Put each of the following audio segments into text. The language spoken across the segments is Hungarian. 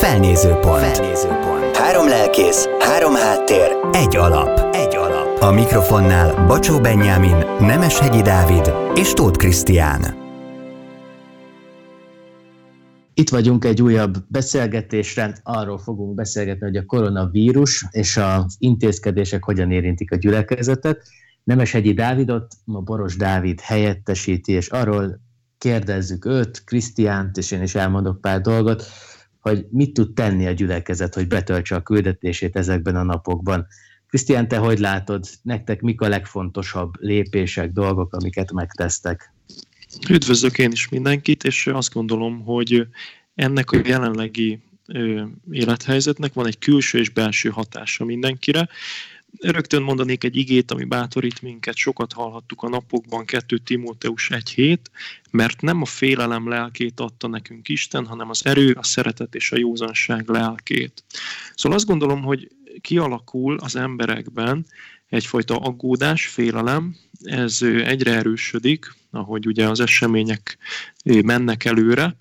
Felnézőpont. Felnézőpont. Három lelkész, három háttér, egy alap. Egy alap. A mikrofonnál Bacsó Benyámin, Nemeshegyi Dávid és Tóth Krisztián. Itt vagyunk egy újabb beszélgetésre, arról fogunk beszélgetni, hogy a koronavírus és az intézkedések hogyan érintik a gyülekezetet. Nemeshegyi Dávidot ma Boros Dávid helyettesíti, és arról kérdezzük őt, Krisztiánt, és én is elmondok pár dolgot, hogy mit tud tenni a gyülekezet, hogy betöltse a küldetését ezekben a napokban. Krisztián, te hogy látod, nektek mik a legfontosabb lépések, dolgok, amiket megtesztek? Üdvözlök én is mindenkit, és azt gondolom, hogy ennek a jelenlegi élethelyzetnek van egy külső és belső hatása mindenkire. Rögtön mondanék egy igét, ami bátorít minket, sokat hallhattuk a napokban, 2 Timóteus 1 hét, mert nem a félelem lelkét adta nekünk Isten, hanem az erő, a szeretet és a józanság lelkét. Szóval azt gondolom, hogy kialakul az emberekben egyfajta aggódás, félelem, ez egyre erősödik, ahogy ugye az események mennek előre.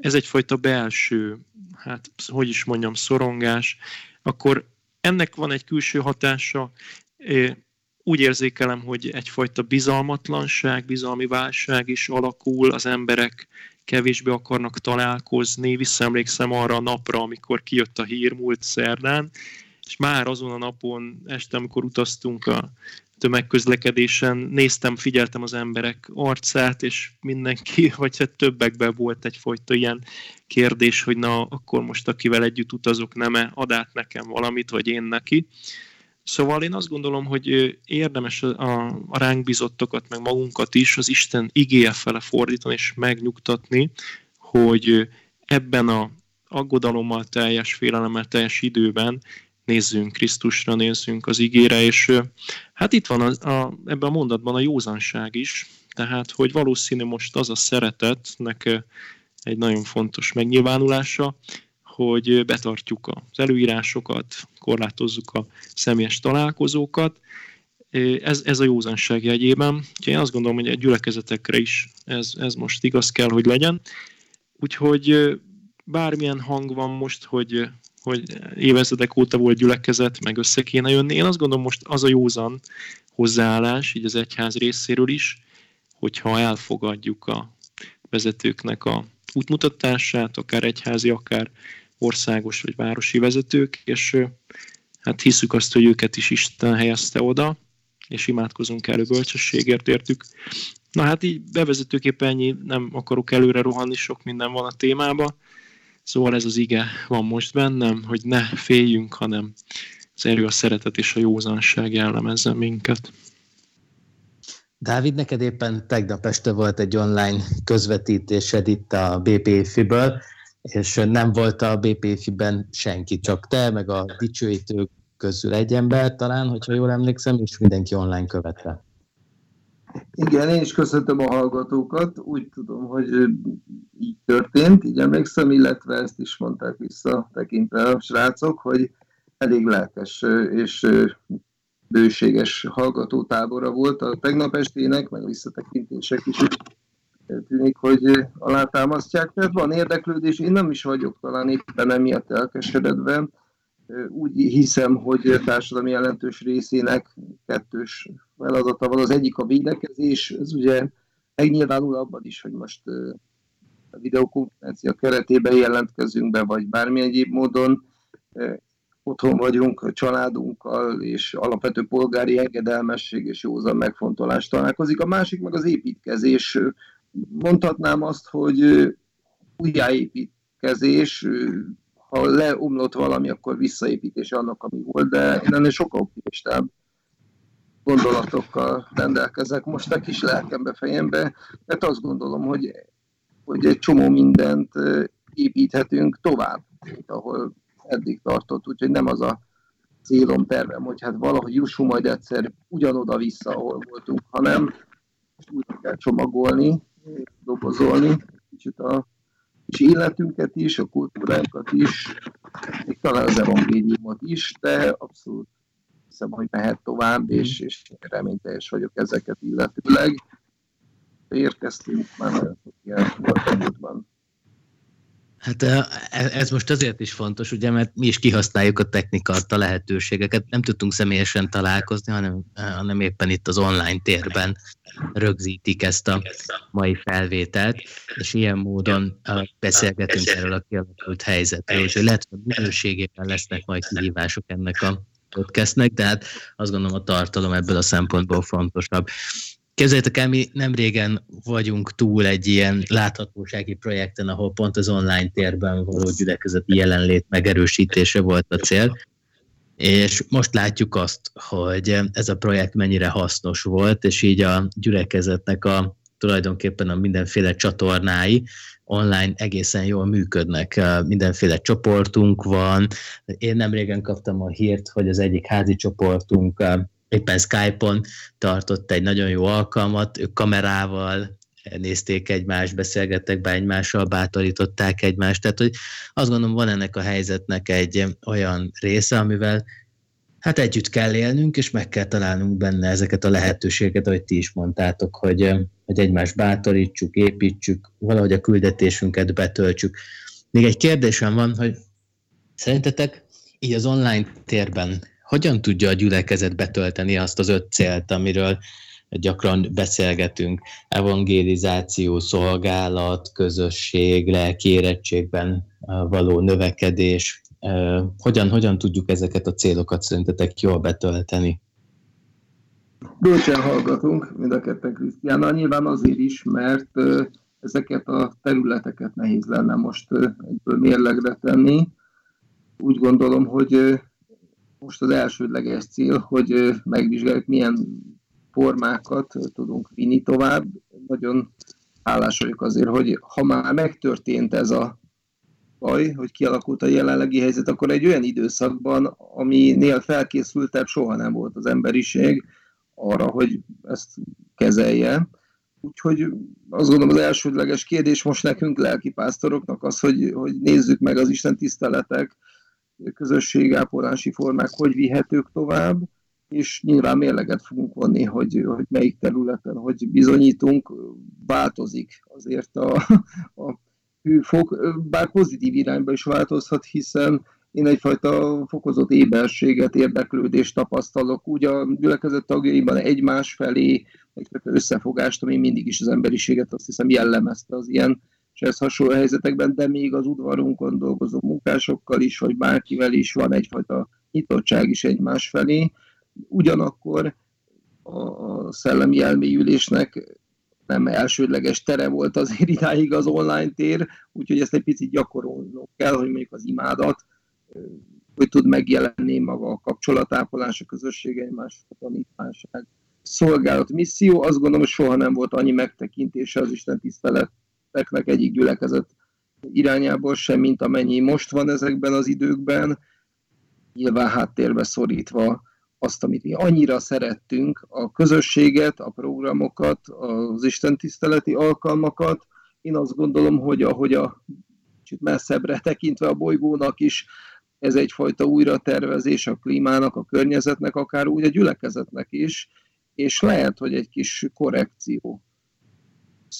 Ez egyfajta belső, hát hogy is mondjam, szorongás, akkor ennek van egy külső hatása, úgy érzékelem, hogy egyfajta bizalmatlanság, bizalmi válság is alakul, az emberek kevésbé akarnak találkozni. Visszaemlékszem arra a napra, amikor kijött a hír múlt szerdán, és már azon a napon, este, amikor utaztunk a tömegközlekedésen, néztem, figyeltem az emberek arcát, és mindenki, vagy hát többekben volt egyfajta ilyen kérdés, hogy na, akkor most akivel együtt utazok, nem-e ad át nekem valamit, vagy én neki. Szóval én azt gondolom, hogy érdemes a, a ránk bizottokat, meg magunkat is az Isten igéje fele fordítani, és megnyugtatni, hogy ebben a aggodalommal teljes, félelemmel teljes időben nézzünk Krisztusra, nézzünk az igére, és hát itt van a, a, ebben a mondatban a józanság is, tehát hogy valószínű most az a szeretetnek egy nagyon fontos megnyilvánulása, hogy betartjuk az előírásokat, korlátozzuk a személyes találkozókat. Ez, ez a józanság jegyében. Úgyhogy én azt gondolom, hogy a gyülekezetekre is ez, ez most igaz kell, hogy legyen. Úgyhogy bármilyen hang van most, hogy, hogy évezredek óta volt gyülekezet, meg össze kéne jönni. Én azt gondolom, most az a józan hozzáállás, így az egyház részéről is, hogyha elfogadjuk a vezetőknek a útmutatását, akár egyházi, akár országos vagy városi vezetők, és hát hiszük azt, hogy őket is Isten helyezte oda, és imádkozunk elő bölcsességért értük. Na hát így bevezetőképpen ennyi, nem akarok előre rohanni, sok minden van a témába, szóval ez az ige van most bennem, hogy ne féljünk, hanem az erő, a szeretet és a józanság jellemezzen minket. Dávid, neked éppen tegnap este volt egy online közvetítésed itt a BPF-ből, és nem volt a BPF-ben senki, csak te, meg a dicsőítők közül egy ember talán, hogyha jól emlékszem, és mindenki online követte. Igen, én is köszöntöm a hallgatókat. Úgy tudom, hogy így történt, így emlékszem, illetve ezt is mondták vissza tekintve a srácok, hogy elég lelkes és bőséges hallgatótábora volt a tegnap estének, meg visszatekintések is tűnik, hogy alátámasztják. Tehát van érdeklődés, én nem is vagyok talán éppen emiatt elkeseredve. Úgy hiszem, hogy társadalmi jelentős részének kettős feladata van. Az egyik a védekezés, ez ugye megnyilvánul abban is, hogy most a videokonferencia keretében jelentkezünk be, vagy bármi egyéb módon otthon vagyunk a családunkkal, és alapvető polgári engedelmesség és józan megfontolás találkozik. A másik meg az építkezés. Mondhatnám azt, hogy újjáépítkezés, ha leomlott valami, akkor visszaépítés annak, ami volt, de én ennél sokkal optimistább gondolatokkal rendelkezek most a kis lelkembe, fejembe, mert azt gondolom, hogy, hogy egy csomó mindent építhetünk tovább, ahol eddig tartott, úgyhogy nem az a célom, tervem, hogy hát valahogy jussunk majd egyszer ugyanoda vissza, ahol voltunk, hanem úgy kell csomagolni, dobozolni, kicsit a kis életünket is, a kultúránkat is, még talán az evangéliumot is, de abszolút hiszem, hogy mehet tovább, és, és reményteljes vagyok ezeket illetőleg. Érkeztünk, már nagyon sok ilyen volt a múltban. Hát e, ez most azért is fontos, ugye, mert mi is kihasználjuk a technikát, a lehetőségeket. Nem tudtunk személyesen találkozni, hanem, hanem éppen itt az online térben rögzítik ezt a mai felvételt, és ilyen módon beszélgetünk erről a kialakult helyzetről, és lehet, hogy minőségében lesznek majd kihívások ennek a podcastnek, de hát azt gondolom a tartalom ebből a szempontból fontosabb. Képzeljétek el, mi nem régen vagyunk túl egy ilyen láthatósági projekten, ahol pont az online térben való gyülekezeti jelenlét megerősítése volt a cél, és most látjuk azt, hogy ez a projekt mennyire hasznos volt, és így a gyülekezetnek a tulajdonképpen a mindenféle csatornái online egészen jól működnek. Mindenféle csoportunk van. Én nem régen kaptam a hírt, hogy az egyik házi csoportunk éppen Skype-on tartott egy nagyon jó alkalmat, ők kamerával nézték egymást, beszélgettek be egymással, bátorították egymást. Tehát, hogy azt gondolom, van ennek a helyzetnek egy olyan része, amivel hát együtt kell élnünk, és meg kell találnunk benne ezeket a lehetőségeket, ahogy ti is mondtátok, hogy, hogy egymást bátorítsuk, építsük, valahogy a küldetésünket betöltsük. Még egy kérdésem van, hogy szerintetek így az online térben hogyan tudja a gyülekezet betölteni azt az öt célt, amiről gyakran beszélgetünk, evangélizáció, szolgálat, közösség, lelkérettségben való növekedés. Hogyan, hogyan tudjuk ezeket a célokat szerintetek jól betölteni? Bölcsen hallgatunk mind a ketten Krisztiánnal, nyilván azért is, mert ezeket a területeket nehéz lenne most egyből mérlegre tenni. Úgy gondolom, hogy most az elsődleges cél, hogy megvizsgáljuk, milyen formákat tudunk vinni tovább. Nagyon vagyok azért, hogy ha már megtörtént ez a baj, hogy kialakult a jelenlegi helyzet, akkor egy olyan időszakban, aminél felkészültebb soha nem volt az emberiség arra, hogy ezt kezelje. Úgyhogy azt gondolom az elsődleges kérdés most nekünk lelkipásztoroknak az, hogy, hogy nézzük meg az Isten tiszteletek közösségápolási formák hogy vihetők tovább, és nyilván mérleget fogunk vonni, hogy, hogy melyik területen, hogy bizonyítunk, változik azért a, a hőfok, bár pozitív irányba is változhat, hiszen én egyfajta fokozott éberséget, érdeklődést tapasztalok, úgy a gyülekezet tagjaiban egymás felé, egyfajta összefogást, ami mindig is az emberiséget azt hiszem jellemezte az ilyen és ez hasonló helyzetekben, de még az udvarunkon dolgozó munkásokkal is, vagy bárkivel is van egyfajta nyitottság is egymás felé. Ugyanakkor a szellemi elmélyülésnek nem elsődleges tere volt azért idáig az online tér, úgyhogy ezt egy picit gyakorolnunk kell, hogy mondjuk az imádat, hogy tud megjelenni maga a kapcsolatápolás, a közösség egymás, a tanításság, szolgálat, misszió. Azt gondolom, hogy soha nem volt annyi megtekintése az Isten tisztelet teknek egyik gyülekezet irányából sem, mint amennyi most van ezekben az időkben, nyilván háttérbe szorítva azt, amit mi annyira szerettünk, a közösséget, a programokat, az istentiszteleti alkalmakat. Én azt gondolom, hogy ahogy a kicsit messzebbre tekintve a bolygónak is ez egyfajta újratervezés a klímának, a környezetnek, akár úgy a gyülekezetnek is, és lehet, hogy egy kis korrekció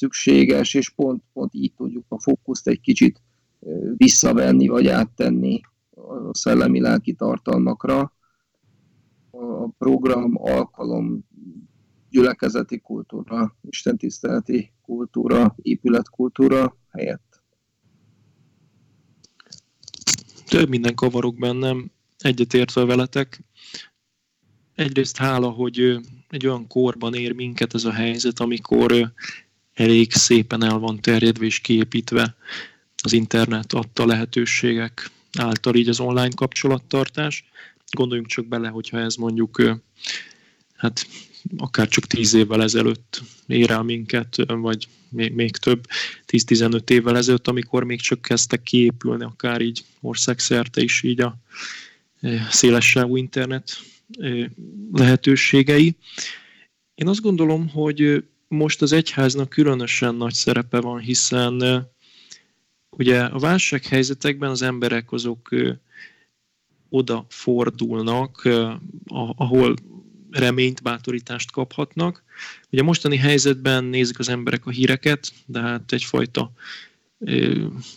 szükséges, és pont, pont így tudjuk a fókuszt egy kicsit visszavenni, vagy áttenni a szellemi-lelki tartalmakra. A program, alkalom, gyülekezeti kultúra, istentiszteleti kultúra, épületkultúra helyett. Több minden kavarok bennem, egyetértve veletek. Egyrészt hála, hogy egy olyan korban ér minket ez a helyzet, amikor elég szépen el van terjedve és kiépítve az internet adta lehetőségek által így az online kapcsolattartás. Gondoljunk csak bele, hogyha ez mondjuk hát akár csak 10 évvel ezelőtt ér el minket, vagy még, még több, 10-15 évvel ezelőtt, amikor még csak kezdtek kiépülni, akár így országszerte is így a szélessávú internet lehetőségei. Én azt gondolom, hogy most az egyháznak különösen nagy szerepe van, hiszen ugye a válsághelyzetekben az emberek azok oda fordulnak, ahol reményt, bátorítást kaphatnak. Ugye mostani helyzetben nézik az emberek a híreket, de hát egyfajta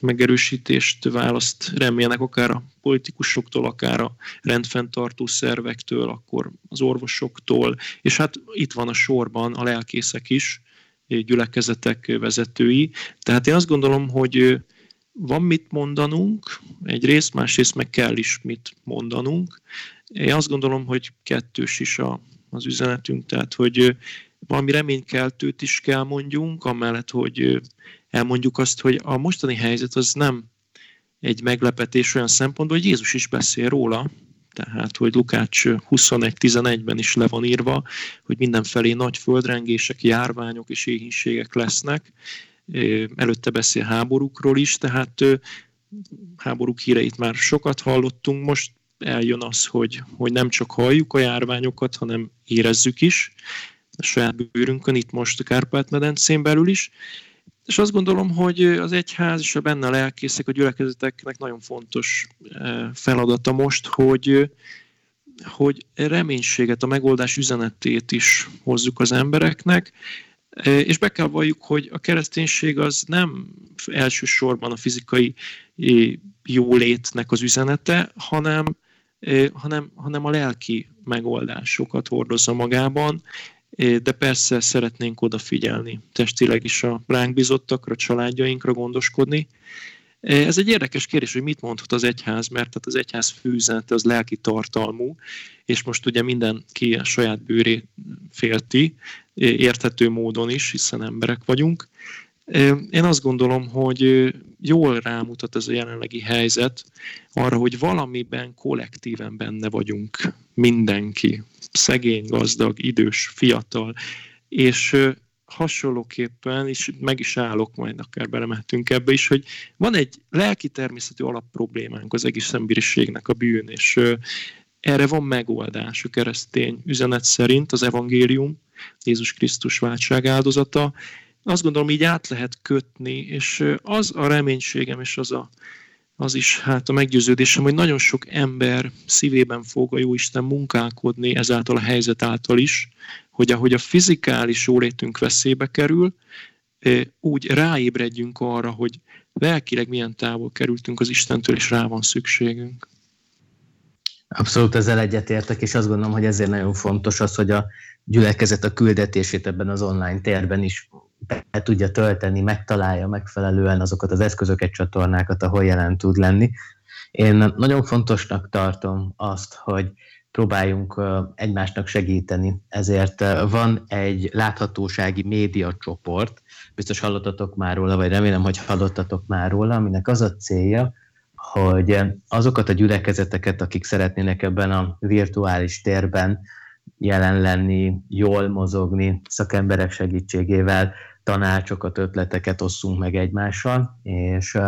megerősítést választ remélnek akár a politikusoktól, akár a rendfenntartó szervektől, akkor az orvosoktól, és hát itt van a sorban a lelkészek is, gyülekezetek vezetői. Tehát én azt gondolom, hogy van mit mondanunk, egyrészt, másrészt meg kell is mit mondanunk. Én azt gondolom, hogy kettős is a, az üzenetünk, tehát hogy valami reménykeltőt is kell mondjunk, amellett, hogy elmondjuk azt, hogy a mostani helyzet az nem egy meglepetés olyan szempontból, hogy Jézus is beszél róla, tehát hogy Lukács 21.11-ben is le van írva, hogy mindenfelé nagy földrengések, járványok és éhínségek lesznek. Előtte beszél háborúkról is, tehát háborúk híreit már sokat hallottunk, most eljön az, hogy, hogy nem csak halljuk a járványokat, hanem érezzük is a saját bőrünkön, itt most a Kárpát-medencén belül is. És azt gondolom, hogy az egyház és a benne a lelkészek, a gyülekezeteknek nagyon fontos feladata most, hogy, hogy reménységet, a megoldás üzenetét is hozzuk az embereknek, és be kell valljuk, hogy a kereszténység az nem elsősorban a fizikai jólétnek az üzenete, hanem, hanem, hanem a lelki megoldásokat hordozza magában, de persze szeretnénk odafigyelni testileg is a ránk bizottakra, családjainkra gondoskodni. Ez egy érdekes kérdés, hogy mit mondhat az egyház, mert tehát az egyház fűzenete az lelki tartalmú, és most ugye mindenki a saját bőrét félti, érthető módon is, hiszen emberek vagyunk. Én azt gondolom, hogy jól rámutat ez a jelenlegi helyzet arra, hogy valamiben kollektíven benne vagyunk mindenki, szegény, gazdag, idős, fiatal, és hasonlóképpen, és meg is állok, majd akár belemehetünk ebbe is, hogy van egy lelki természetű alapproblémánk az egész a bűn, és erre van megoldás a keresztény üzenet szerint, az evangélium, Jézus Krisztus váltság áldozata. Azt gondolom, így át lehet kötni, és az a reménységem, és az a az is hát a meggyőződésem, hogy nagyon sok ember szívében fog a Jóisten munkálkodni ezáltal a helyzet által is, hogy ahogy a fizikális jólétünk veszélybe kerül, úgy ráébredjünk arra, hogy lelkileg milyen távol kerültünk az Istentől, és rá van szükségünk. Abszolút ezzel egyetértek, és azt gondolom, hogy ezért nagyon fontos az, hogy a gyülekezet a küldetését ebben az online térben is be tudja tölteni, megtalálja megfelelően azokat az eszközöket, csatornákat, ahol jelen tud lenni. Én nagyon fontosnak tartom azt, hogy próbáljunk egymásnak segíteni. Ezért van egy láthatósági média csoport, biztos hallottatok már róla, vagy remélem, hogy hallottatok már róla, aminek az a célja, hogy azokat a gyülekezeteket, akik szeretnének ebben a virtuális térben jelen lenni, jól mozogni, szakemberek segítségével, tanácsokat, ötleteket osszunk meg egymással, és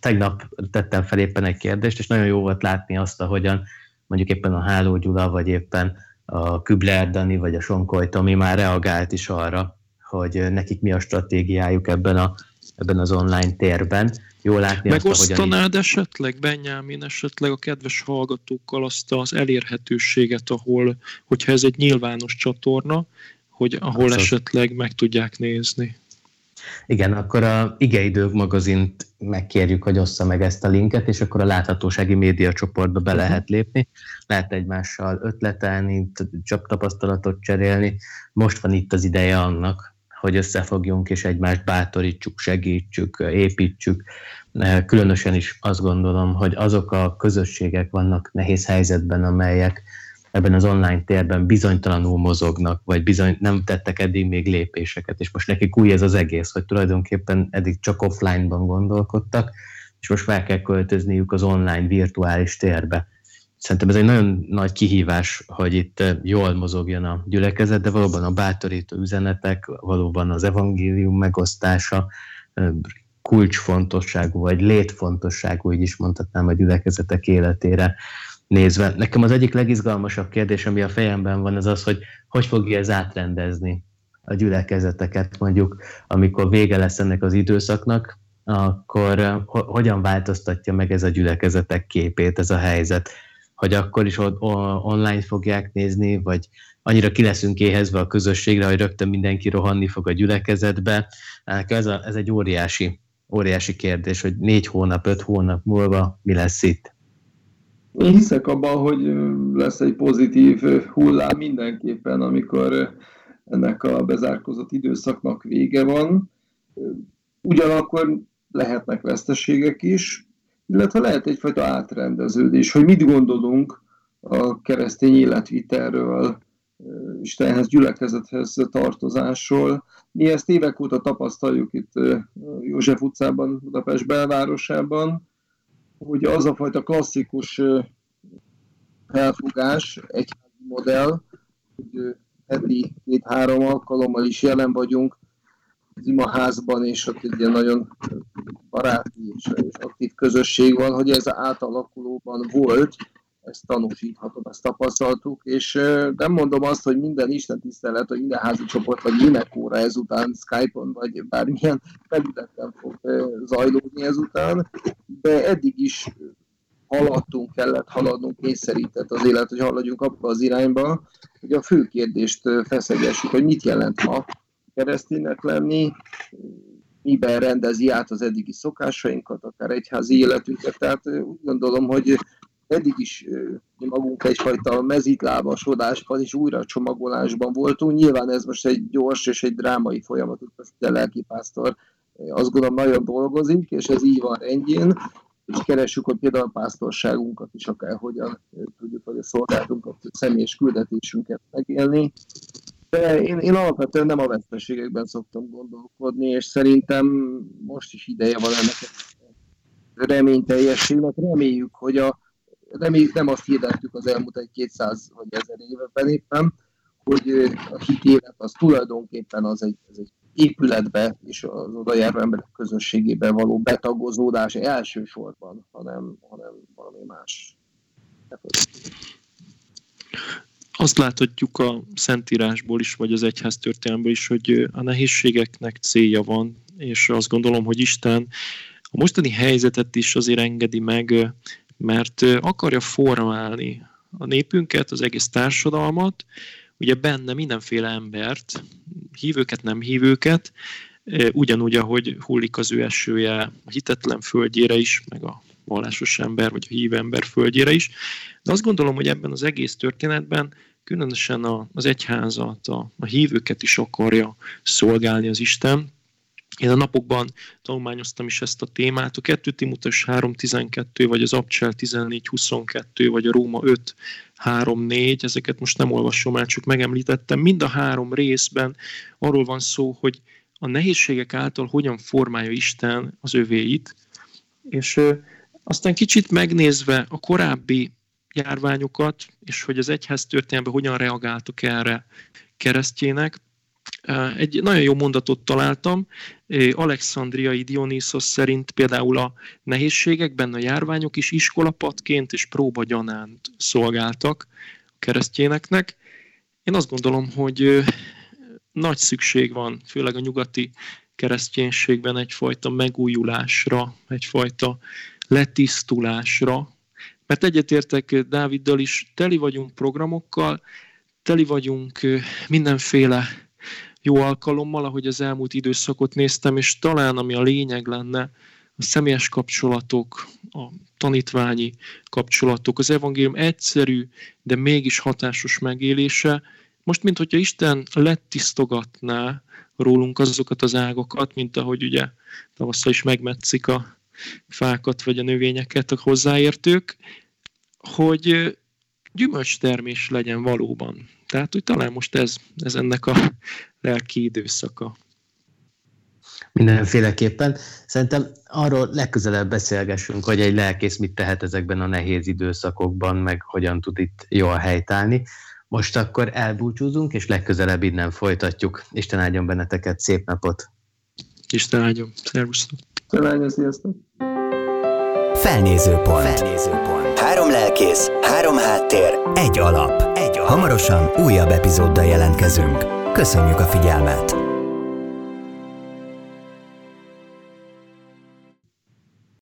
tegnap tettem fel éppen egy kérdést, és nagyon jó volt látni azt, ahogyan mondjuk éppen a Háló Gyula, vagy éppen a Kübler Dani, vagy a Sonkoly Tomi már reagált is arra, hogy nekik mi a stratégiájuk ebben, a, ebben az online térben. Jó látni Megosztanád azt, esetleg, Benyámin, esetleg a kedves hallgatókkal azt az elérhetőséget, ahol, hogyha ez egy nyilvános csatorna, hogy ahol Abszolút. esetleg meg tudják nézni. Igen, akkor a Igeidők magazint megkérjük, hogy ossza meg ezt a linket, és akkor a láthatósági média csoportba be lehet lépni, lehet egymással ötletelni, csak tapasztalatot cserélni. Most van itt az ideje annak, hogy összefogjunk és egymást bátorítsuk, segítsük, építsük. Különösen is azt gondolom, hogy azok a közösségek vannak nehéz helyzetben, amelyek ebben az online térben bizonytalanul mozognak, vagy bizony nem tettek eddig még lépéseket, és most nekik új ez az egész, hogy tulajdonképpen eddig csak offline-ban gondolkodtak, és most fel kell költözniük az online virtuális térbe. Szerintem ez egy nagyon nagy kihívás, hogy itt jól mozogjon a gyülekezet, de valóban a bátorító üzenetek, valóban az evangélium megosztása kulcsfontosságú, vagy létfontosságú, így is mondhatnám a gyülekezetek életére nézve. Nekem az egyik legizgalmasabb kérdés, ami a fejemben van, az az, hogy hogy fogja ez átrendezni a gyülekezeteket, mondjuk, amikor vége lesz ennek az időszaknak, akkor eh, ho- hogyan változtatja meg ez a gyülekezetek képét, ez a helyzet? Hogy akkor is online fogják nézni, vagy annyira ki leszünk éhezve a közösségre, hogy rögtön mindenki rohanni fog a gyülekezetbe. Ez, a, ez egy óriási óriási kérdés, hogy négy hónap, öt hónap múlva mi lesz itt. Én hiszek abban, hogy lesz egy pozitív hullám mindenképpen, amikor ennek a bezárkozott időszaknak vége van. Ugyanakkor lehetnek veszteségek is, illetve lehet egyfajta átrendeződés, hogy mit gondolunk a keresztény életvitelről, Istenhez, gyülekezethez tartozásról. Mi ezt évek óta tapasztaljuk itt József utcában, Budapest belvárosában, hogy az a fajta klasszikus felfogás, egyházi modell, hogy heti két-három alkalommal is jelen vagyunk az imaházban, és ott egy ilyen nagyon baráti és aktív közösség van, hogy ez átalakulóban volt, ezt tanúsíthatom, ezt tapasztaltuk, és nem mondom azt, hogy minden Isten tisztelet, vagy minden házi csoport, vagy énekóra ezután Skype-on, vagy bármilyen felületen fog zajlódni ezután, de eddig is haladtunk, kellett haladnunk, kényszerített az élet, hogy haladjunk abba az irányba, hogy a fő kérdést feszegessük, hogy mit jelent ma kereszténynek lenni, miben rendezi át az eddigi szokásainkat, akár egyházi életünket. Tehát úgy gondolom, hogy eddig is mi magunk egyfajta mezitlábasodásban és újra csomagolásban voltunk. Nyilván ez most egy gyors és egy drámai folyamat, most a lelkipásztor azt gondolom nagyon dolgozik, és ez így van rendjén, és keressük, hogy például a pásztorságunkat is akár hogyan tudjuk, hogy a szolgálatunkat, a személyes küldetésünket megélni. De én, én alapvetően nem a veszteségekben szoktam gondolkodni, és szerintem most is ideje van ennek reményteljességnek. Reméljük, hogy a, reméljük nem azt hirdettük az elmúlt egy 200 vagy 1000 évben éppen, hogy a hit élet az tulajdonképpen az egy, az egy épületbe és az oda járó emberek közösségébe való betagozódás elsősorban, hanem, hanem valami más. Azt láthatjuk a Szentírásból is, vagy az egyház történelmből is, hogy a nehézségeknek célja van, és azt gondolom, hogy Isten a mostani helyzetet is azért engedi meg, mert akarja formálni a népünket, az egész társadalmat, ugye benne mindenféle embert, hívőket, nem hívőket, ugyanúgy, ahogy hullik az ő esője a hitetlen földjére is, meg a vallásos ember, vagy a hív ember földjére is. De azt gondolom, hogy ebben az egész történetben különösen az egyházat, a, a hívőket is akarja szolgálni az Isten, én a napokban tanulmányoztam is ezt a témát, a 2 Timoteus 3.12, vagy az Abcsel 14.22, vagy a Róma 5.3.4, ezeket most nem olvasom el, csak megemlítettem. Mind a három részben arról van szó, hogy a nehézségek által hogyan formálja Isten az övéit, és aztán kicsit megnézve a korábbi járványokat, és hogy az egyház történelme hogyan reagáltak erre keresztjének, egy nagyon jó mondatot találtam, Alexandriai Dionysos szerint például a nehézségekben a járványok is iskolapadként és próbagyanánt szolgáltak a keresztjéneknek. Én azt gondolom, hogy nagy szükség van, főleg a nyugati kereszténységben egyfajta megújulásra, egyfajta letisztulásra, mert egyetértek Dáviddal is, teli vagyunk programokkal, teli vagyunk mindenféle jó alkalommal, ahogy az elmúlt időszakot néztem, és talán ami a lényeg lenne, a személyes kapcsolatok, a tanítványi kapcsolatok, az evangélium egyszerű, de mégis hatásos megélése. Most, mint hogyha Isten lettisztogatná rólunk azokat az ágokat, mint ahogy ugye tavasszal is megmetszik a fákat vagy a növényeket a hozzáértők, hogy gyümölcstermés legyen valóban. Tehát, hogy talán most ez, ez ennek a lelki időszaka. Mindenféleképpen. Szerintem arról legközelebb beszélgessünk, hogy egy lelkész mit tehet ezekben a nehéz időszakokban, meg hogyan tud itt jól helytállni. Most akkor elbúcsúzunk, és legközelebb innen folytatjuk. Isten áldjon benneteket, szép napot! Isten áldjon, szervusztok! Isten áldjon, sziasztok! Felnézőpont. Felnézőpont. Három lelkész, három háttér, egy alap. Egy alap. Hamarosan újabb epizóddal jelentkezünk. Köszönjük a figyelmet!